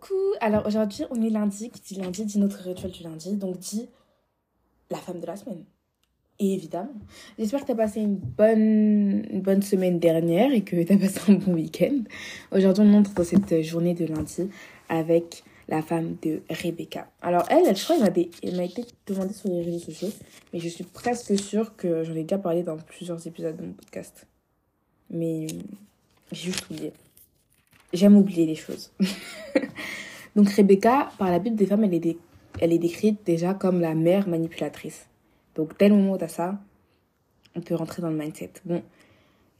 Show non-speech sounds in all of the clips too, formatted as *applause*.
Coucou Alors aujourd'hui, on est lundi. Qui dit lundi dit notre rituel du lundi. Donc dit la femme de la semaine. Et évidemment, j'espère que tu as passé une bonne, une bonne semaine dernière et que tu as passé un bon week-end. Aujourd'hui, on entre dans cette journée de lundi avec la femme de Rebecca. Alors elle, elle je crois, elle m'a été demandée sur les réseaux sociaux, mais je suis presque sûre que j'en ai déjà parlé dans plusieurs épisodes de mon podcast. Mais j'ai juste oublié. J'aime oublier les choses. *laughs* Donc Rebecca, par la Bible des femmes, elle est, décrite déjà comme la mère manipulatrice. Donc dès le moment où tu as ça, on peut rentrer dans le mindset. Bon,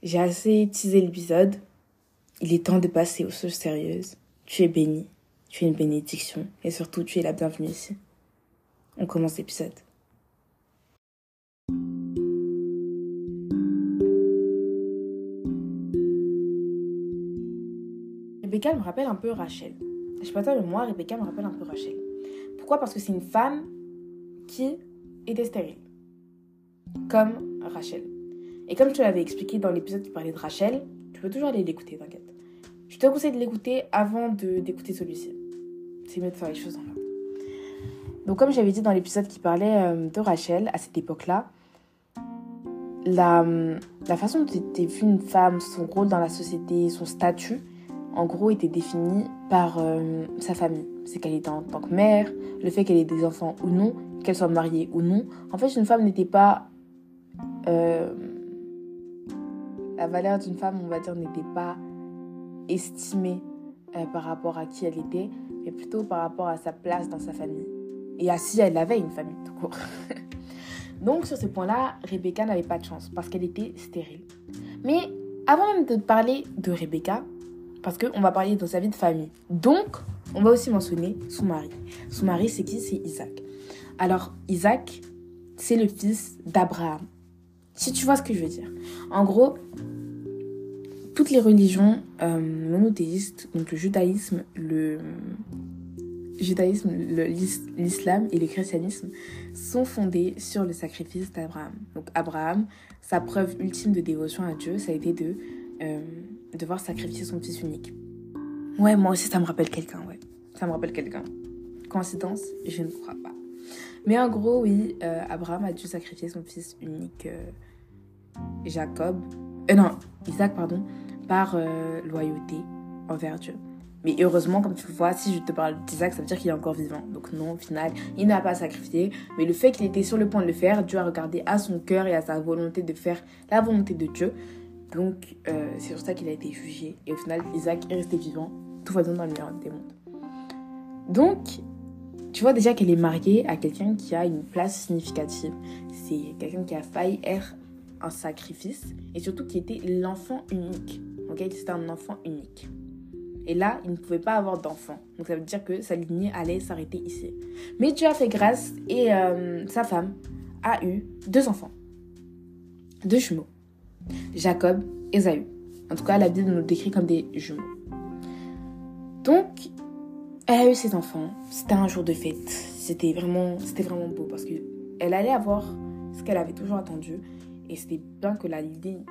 j'ai assez teasé l'épisode. Il est temps de passer aux choses sérieuses. Tu es béni. Tu es une bénédiction. Et surtout, tu es la bienvenue ici. On commence l'épisode. Rebecca me rappelle un peu Rachel. Je sais pas toi, moi, Rebecca me rappelle un peu Rachel. Pourquoi? Parce que c'est une femme qui était stérile. Comme Rachel. Et comme je te l'avais expliqué dans l'épisode qui parlait de Rachel, tu peux toujours aller l'écouter, t'inquiète. Je te conseille de l'écouter avant d'écouter celui-ci. C'est mieux de faire les choses en l'ordre. Donc comme j'avais dit dans l'épisode qui parlait euh, de Rachel, à cette époque-là, la, la façon dont était vue une femme, son rôle dans la société, son statut, en gros, était définie par euh, sa famille. Qu'elle était en tant que mère, le fait qu'elle ait des enfants ou non, qu'elle soit mariée ou non. En fait, une femme n'était pas... Euh, la valeur d'une femme, on va dire, n'était pas estimée euh, par rapport à qui elle était, mais plutôt par rapport à sa place dans sa famille. Et à si elle avait une famille, tout court. *laughs* Donc, sur ce point-là, Rebecca n'avait pas de chance parce qu'elle était stérile. Mais avant même de parler de Rebecca, parce qu'on va parler de sa vie de famille. Donc, on va aussi mentionner son mari. Son mari, c'est qui? C'est Isaac. Alors, Isaac, c'est le fils d'Abraham. Si tu vois ce que je veux dire. En gros, toutes les religions euh, monothéistes, donc le judaïsme, le judaïsme, l'islam et le christianisme, sont fondés sur le sacrifice d'Abraham. Donc Abraham, sa preuve ultime de dévotion à Dieu, ça a été de euh, devoir sacrifier son fils unique. Ouais, moi aussi, ça me rappelle quelqu'un, ouais. Ça me rappelle quelqu'un. Coïncidence? Je ne crois pas. Mais en gros, oui, euh, Abraham a dû sacrifier son fils unique, euh, Jacob. Euh, non, Isaac, pardon, par loyauté envers Dieu. Mais heureusement, comme tu vois, si je te parle d'Isaac, ça veut dire qu'il est encore vivant. Donc non, au final, il n'a pas sacrifié. Mais le fait qu'il était sur le point de le faire, Dieu a regardé à son cœur et à sa volonté de faire la volonté de Dieu. Donc, euh, c'est sur ça qu'il a été jugé. Et au final, Isaac est resté vivant. Tout va bien dans le meilleur des mondes. Donc, tu vois déjà qu'elle est mariée à quelqu'un qui a une place significative. C'est quelqu'un qui a failli être un sacrifice. Et surtout qui était l'enfant unique. Ok C'était un enfant unique. Et là, il ne pouvait pas avoir d'enfant. Donc ça veut dire que sa lignée allait s'arrêter ici. Mais Dieu a fait grâce et euh, sa femme a eu deux enfants. Deux jumeaux. Jacob, Esaü. En tout cas, la Bible nous décrit comme des jumeaux. Donc, elle a eu ses enfants. C'était un jour de fête. C'était vraiment, c'était vraiment beau parce que elle allait avoir ce qu'elle avait toujours attendu. Et c'était bien que la lignée,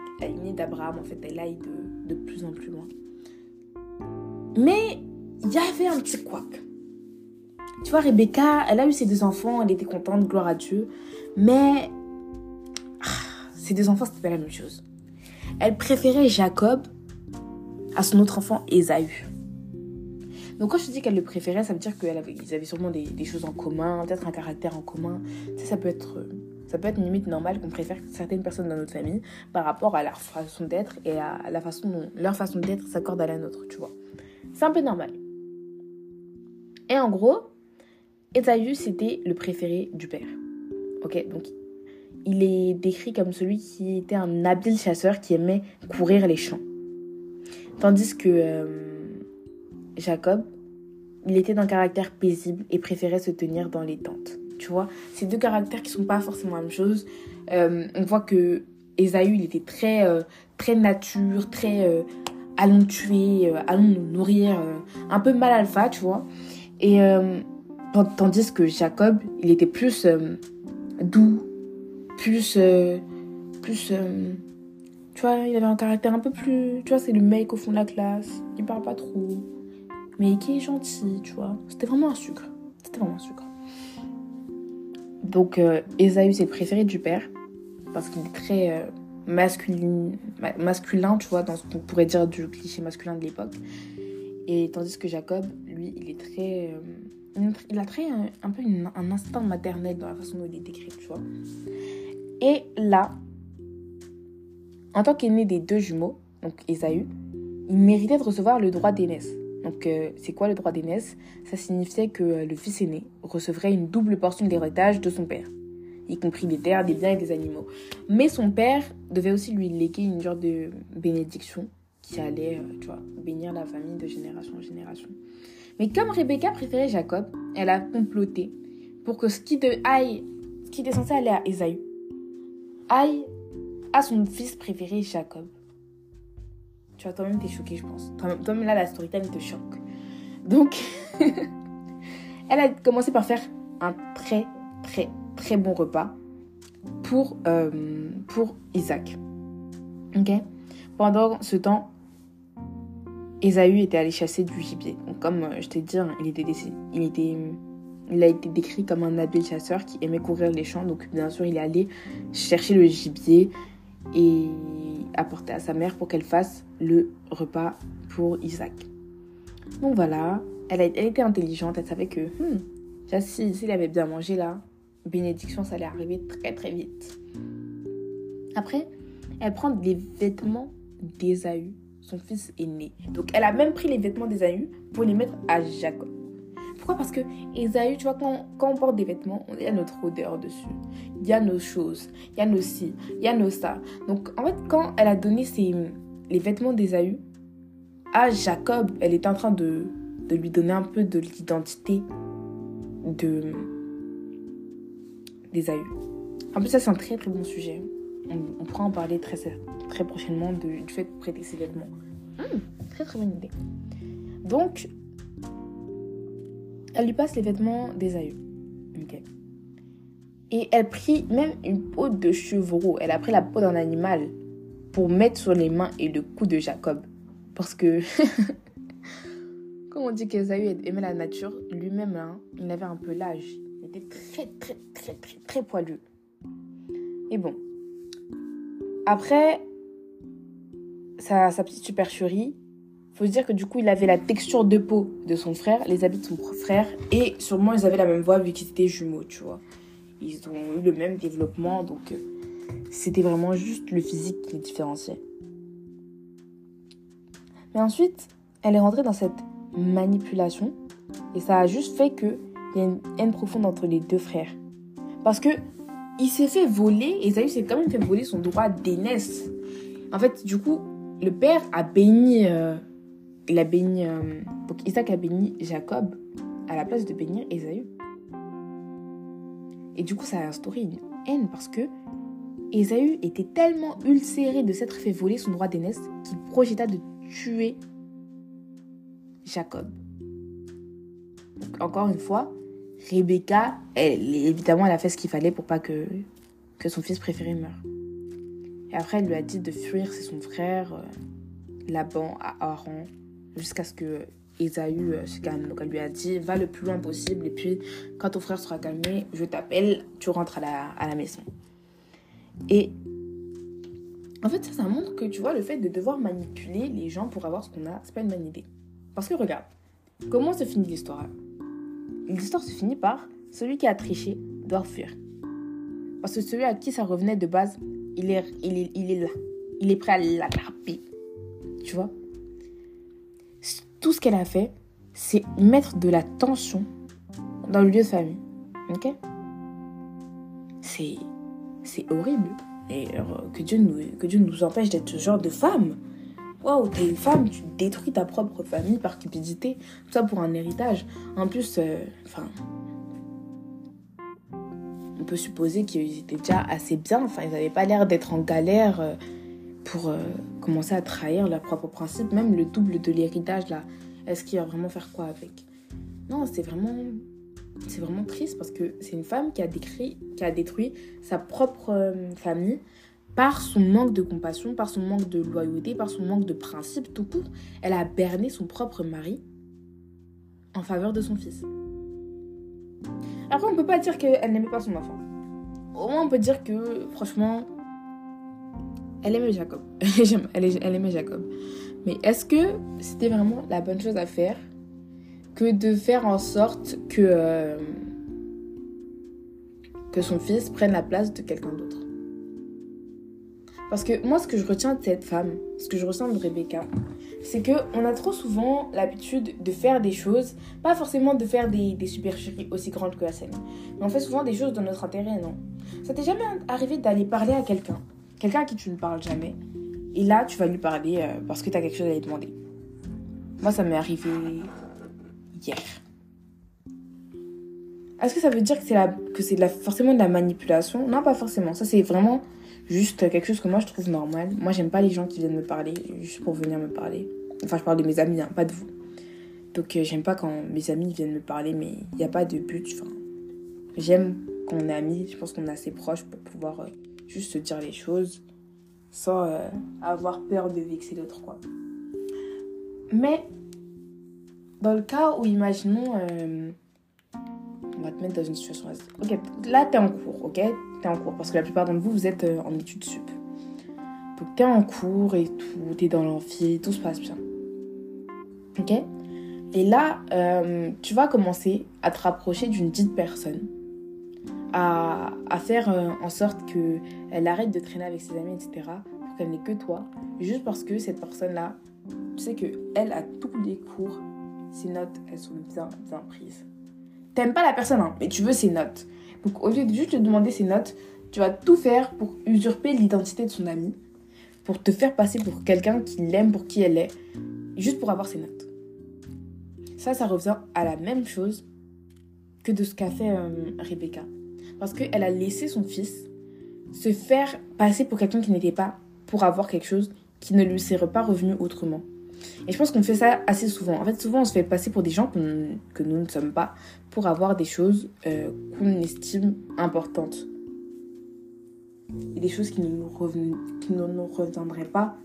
d'Abraham, en fait, elle aille de, de plus en plus loin. Mais il y avait un petit couac. Tu vois, Rebecca, elle a eu ses deux enfants, elle était contente, gloire à Dieu. Mais ses deux enfants, c'était pas la même chose. Elle préférait Jacob à son autre enfant, Esaü. Donc quand je dis qu'elle le préférait, ça veut dire qu'ils avaient, avaient sûrement des, choses en commun, peut-être un caractère en commun. Ça, ça peut être, ça peut être une limite normale qu'on préfère certaines personnes dans notre famille par rapport à leur façon d'être et à la façon dont leur façon d'être s'accorde à la nôtre, tu vois. C'est un peu normal. Et en gros, Esaü, c'était le préféré du père. Ok, donc il est décrit comme celui qui était un habile chasseur qui aimait courir les champs. Tandis que euh, Jacob, il était d'un caractère paisible et préférait se tenir dans les tentes. Tu vois, ces deux caractères qui sont pas forcément la même chose. Euh, on voit que Esaü, il était très, euh, très nature, très allons tuer, allons nous nourrir, un peu mal alpha, tu vois. Et tandis que Jacob, il était plus doux, plus euh, plus euh, tu vois il avait un caractère un peu plus tu vois c'est le mec au fond de la classe il parle pas trop mais qui est gentil, tu vois. C'était vraiment un sucre. C'était vraiment un sucre. Donc, euh, Esaü, c'est le préféré du père, parce qu'il est très euh, masculin, tu vois, dans ce qu'on pourrait dire du cliché masculin de l'époque. Et tandis que Jacob, lui, il est très. Il a très un, peu un instinct maternel dans la façon dont il est décrit, tu vois. Et là, en tant qu'aîné des deux jumeaux, donc Esaü, il méritait de recevoir le droit d'aînesse. Donc, euh, c'est quoi le droit d'aînesse? Ça signifiait que euh, le fils aîné recevrait une double portion de l'héritage de son père, y compris des terres, des biens et des animaux. Mais son père devait aussi lui léguer une genre de bénédiction qui allait, euh, tu vois, bénir la famille de génération en génération. Mais comme Rebecca préférait Jacob, elle a comploté pour que ce qui, de, était censé aller à Esaü aille à son fils préféré Jacob. Tu vois, toi-même, t'es choqué, je pense. Toi-même, là, la story time te choque. Donc, *laughs* elle a commencé par faire un très, très, très bon repas pour, euh, pour Isaac. Ok? Pendant ce temps, Esaü était allé chasser du gibier. Donc, comme euh, je t'ai dit, hein, il, était, il, était, il a été décrit comme un habile chasseur qui aimait courir les champs. Donc, bien sûr, il est allé chercher le gibier et apporter à sa mère pour qu'elle fasse le repas pour Isaac. Donc voilà, elle, a, était intelligente, elle savait que hmm, si s'il avait bien mangé là, bénédiction, ça allait arriver très très vite. Après, elle prend les vêtements d'Ésaü, son fils aîné. Donc elle a même pris les vêtements d'Ésaü pour les mettre à Jacob. Pourquoi? Parce que Esaü, tu vois, quand, quand, on porte des vêtements, il y a notre odeur dessus. Il y a nos choses, il y a nos ci, il y a nos ça. Donc, en fait, quand elle a donné ses, les vêtements d'Esaü à Jacob, elle était en train de, de lui donner un peu de l'identité de d'Esaü. En plus, ça, c'est un très très bon sujet. On, pourra en parler très, très prochainement du fait de prêter ses vêtements. Hum, très très bonne idée. Donc, elle lui passe les vêtements d'Esaü. Ok. Et elle prit même une peau de chevreau. Elle a pris la peau d'un animal pour mettre sur les mains et le cou de Jacob. Parce que, *laughs* comme on dit qu'Esaü aimait la nature, lui-même, hein, il avait un peu l'âge. Il était très, très, très, très, très poilu. Et bon. Après, sa petite supercherie, faut se dire que du coup, il avait la texture de peau de son frère, les habits de son frère, et sûrement ils avaient la même voix vu qu'ils étaient jumeaux, tu vois. Ils ont eu le même développement, donc euh, c'était vraiment juste le physique qui les différenciait. Mais ensuite, elle est rentrée dans cette manipulation, et ça a juste fait qu'il y a une haine profonde entre les deux frères. Parce que il s'est fait voler, et Esaü s'est quand même fait voler son droit d'aînesse. En fait, du coup, le père a béni il a béni, euh, Isaac a béni Jacob à la place de bénir Esaü. Et du coup, ça a instauré une haine parce que Esaü était tellement ulcéré de s'être fait voler son droit d'aînesse qu'il projeta de tuer Jacob. Donc, encore une fois, Rebecca, évidemment, elle a fait ce qu'il fallait pour pas que, son fils préféré meure. Et après, elle lui a dit de fuir, c'est son frère, euh, Laban à Aaron, jusqu'à ce que Esaü euh, se calme. Donc elle lui a dit va le plus loin possible et puis quand ton frère sera calmé, je t'appelle, tu rentres à la, à la maison. Et en fait, ça, ça montre que tu vois, le fait de devoir manipuler les gens pour avoir ce qu'on a, c'est pas une bonne idée. Parce que regarde, comment se finit l'histoire? L'histoire se finit par celui qui a triché doit fuir. Parce que celui à qui ça revenait de base, il est, il est, il est là. Il est prêt à l'attraper. Tu vois? Tout ce qu'elle a fait, c'est mettre de la tension dans le lieu de famille. Ok? C'est c'est horrible. Et euh, que Dieu nous que Dieu nous empêche d'être ce genre de femme. Waouh, t'es une femme, tu détruis ta propre famille par cupidité, tout ça pour un héritage. En plus, euh, enfin, on peut supposer qu'ils étaient déjà assez bien. Enfin, ils n'avaient pas l'air d'être en galère. Euh, pour euh, commencer à trahir leurs propres principes, même le double de l'héritage là. Est-ce qu'il va vraiment faire quoi avec? Non, c'est vraiment c'est vraiment triste parce que c'est une femme qui a, décrit, qui a détruit sa propre euh, famille par son manque de compassion, par son manque de loyauté, par son manque de principe tout court. Elle a berné son propre mari en faveur de son fils. Après, on peut pas dire qu'elle n'aimait pas son enfant. Au moins, on peut dire que, franchement, elle aimait Jacob. *laughs* elle aimait Jacob. Mais est-ce que c'était vraiment la bonne chose à faire que de faire en sorte que, euh, que son fils prenne la place de quelqu'un d'autre? Parce que moi, ce que je retiens de cette femme, ce que je ressens de Rebecca, c'est que on a trop souvent l'habitude de faire des choses, pas forcément de faire des, des supercheries aussi grandes que la scène, mais on fait souvent des choses dans notre intérêt, non? Ça t'est jamais arrivé d'aller parler à quelqu'un, quelqu'un à qui tu ne parles jamais, et là tu vas lui parler euh, parce que tu as quelque chose à lui demander. Moi, ça m'est arrivé hier. Est-ce que ça veut dire que c'est la, que c'est forcément de la manipulation? Non, pas forcément. Ça, c'est vraiment juste quelque chose que moi je trouve normal. Moi, j'aime pas les gens qui viennent me parler juste pour venir me parler. Enfin, je parle de mes amis, hein, pas de vous. Donc, euh, j'aime pas quand mes amis viennent me parler, mais il n'y a pas de but. Enfin, j'aime quand on est amis. Je pense qu'on est assez proches pour pouvoir euh, juste dire les choses sans euh, avoir peur de vexer l'autre, quoi. Mais dans le cas où, imaginons, on va te mettre dans une situation. Ok, là, t'es en cours, ok T'es en cours, parce que la plupart d'entre vous, vous êtes en études sup. Donc, t'es en cours et tout, t'es dans l'amphi, tout se passe bien. Ok? Et là, euh, tu vas commencer à te rapprocher d'une dite personne, à, faire euh, en sorte qu'elle arrête de traîner avec ses amis, etc., pour qu'elle n'ait que toi, juste parce que cette personne-là, tu sais qu'elle a tous les cours, ses notes, elles sont bien, bien prises. T'aimes pas la personne, hein, mais tu veux ses notes. Donc, au lieu de juste te demander ses notes, tu vas tout faire pour usurper l'identité de son ami, pour te faire passer pour quelqu'un qui l'aime pour qui elle est, juste pour avoir ses notes. Ça, ça revient à la même chose que de ce qu'a fait euh, Rebecca. Parce qu'elle a laissé son fils se faire passer pour quelqu'un qui n'était pas pour avoir quelque chose qui ne lui serait pas revenu autrement. Et je pense qu'on fait ça assez souvent. En fait, souvent, on se fait passer pour des gens que nous ne sommes pas pour avoir des choses euh, qu'on estime importantes. Et des choses qui ne, nous qui ne nous reviendraient pas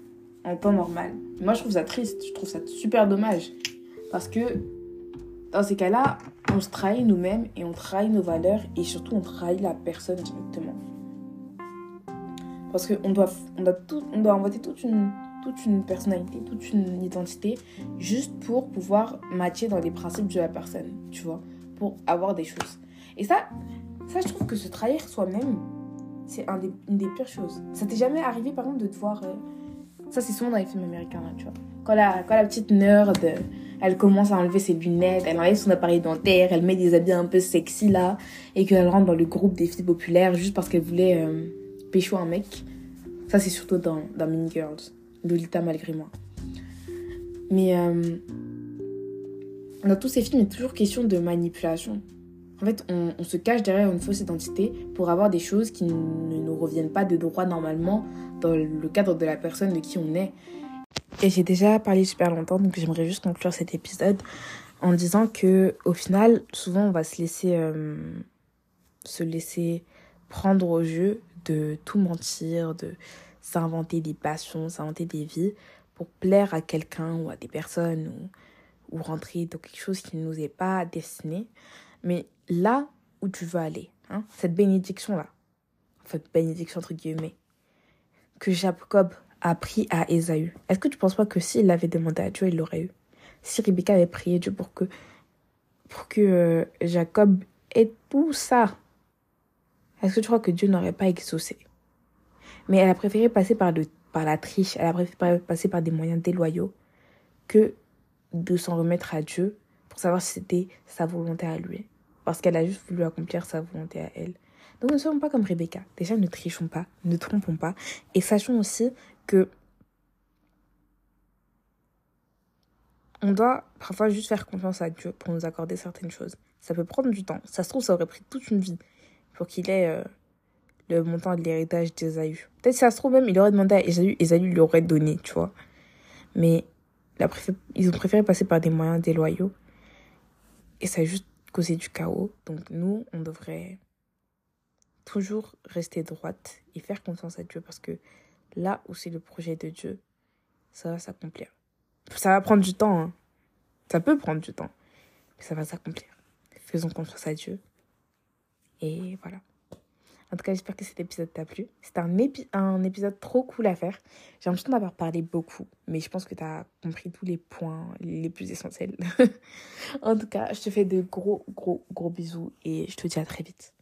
en temps normal. Moi, je trouve ça triste. Je trouve ça super dommage. Parce que dans ces cas-là, on se trahit nous-mêmes et on trahit nos valeurs et surtout on trahit la personne directement. Parce qu'on doit, on doit, doit inventer toute une, toute une personnalité, toute une identité juste pour pouvoir matcher dans les principes de la personne, tu vois, pour avoir des choses. Et ça, ça je trouve que se trahir soi-même, c'est un une des pires choses. Ça t'est jamais arrivé par exemple de te voir... Euh, ça, c'est souvent dans les films américains, tu vois. Quand la, quand la petite nerd, elle commence à enlever ses lunettes, elle enlève son appareil dentaire, elle met des habits un peu sexy là, et qu'elle rentre dans le groupe des filles populaires juste parce qu'elle voulait euh, pécho un mec. Ça, c'est surtout dans, dans Mean Girls. Lolita malgré moi. Mais euh, dans tous ces films, il est toujours question de manipulation. En fait, on, on, se cache derrière une fausse identité pour avoir des choses qui ne nous reviennent pas de droit normalement dans le cadre de la personne de qui on est. Et j'ai déjà parlé super longtemps, donc j'aimerais juste conclure cet épisode en disant que au final, souvent on va se laisser euh, se laisser prendre au jeu de tout mentir, de s'inventer des passions, s'inventer des vies pour plaire à quelqu'un ou à des personnes ou, ou rentrer dans quelque chose qui ne nous est pas destiné. Mais là où tu veux aller, hein, cette bénédiction-là, enfin bénédiction entre guillemets, que Jacob a pris à Ésaü, est-ce que tu ne penses pas que s'il l'avait demandé à Dieu, il l'aurait eu? Si Rebecca avait prié Dieu pour que, pour que euh, Jacob ait tout ça, est-ce que tu crois que Dieu n'aurait pas exaucé? Mais elle a préféré passer par, le, par la triche, elle a préféré passer par des moyens déloyaux que de s'en remettre à Dieu pour savoir si c'était sa volonté à lui parce qu'elle a juste voulu accomplir sa volonté à elle. Donc ne soyons pas comme Rebecca. Déjà, ne trichons pas, ne trompons pas. Et sachons aussi on doit parfois juste faire confiance à Dieu pour nous accorder certaines choses. Ça peut prendre du temps. Ça se trouve, ça aurait pris toute une vie pour qu'il ait euh, le montant de l'héritage d'Esaü. Peut-être ça se trouve même, il aurait demandé à Esaü, Esaü lui aurait donné, tu vois. Mais ils ont préféré passer par des moyens déloyaux. Et ça a juste causer du chaos. Donc nous, on devrait toujours rester droite et faire confiance à Dieu parce que là où c'est le projet de Dieu, ça va s'accomplir. Ça va prendre du temps. Hein. Ça peut prendre du temps. ça va s'accomplir. Faisons confiance à Dieu. Et voilà. En tout cas, j'espère que cet épisode t'a plu. C'était un, un épisode trop cool à faire. J'ai l'impression d'avoir parlé beaucoup, mais je pense que tu as compris tous les points les plus essentiels. *laughs* en tout cas, je te fais de gros, gros, gros bisous et je te dis à très vite.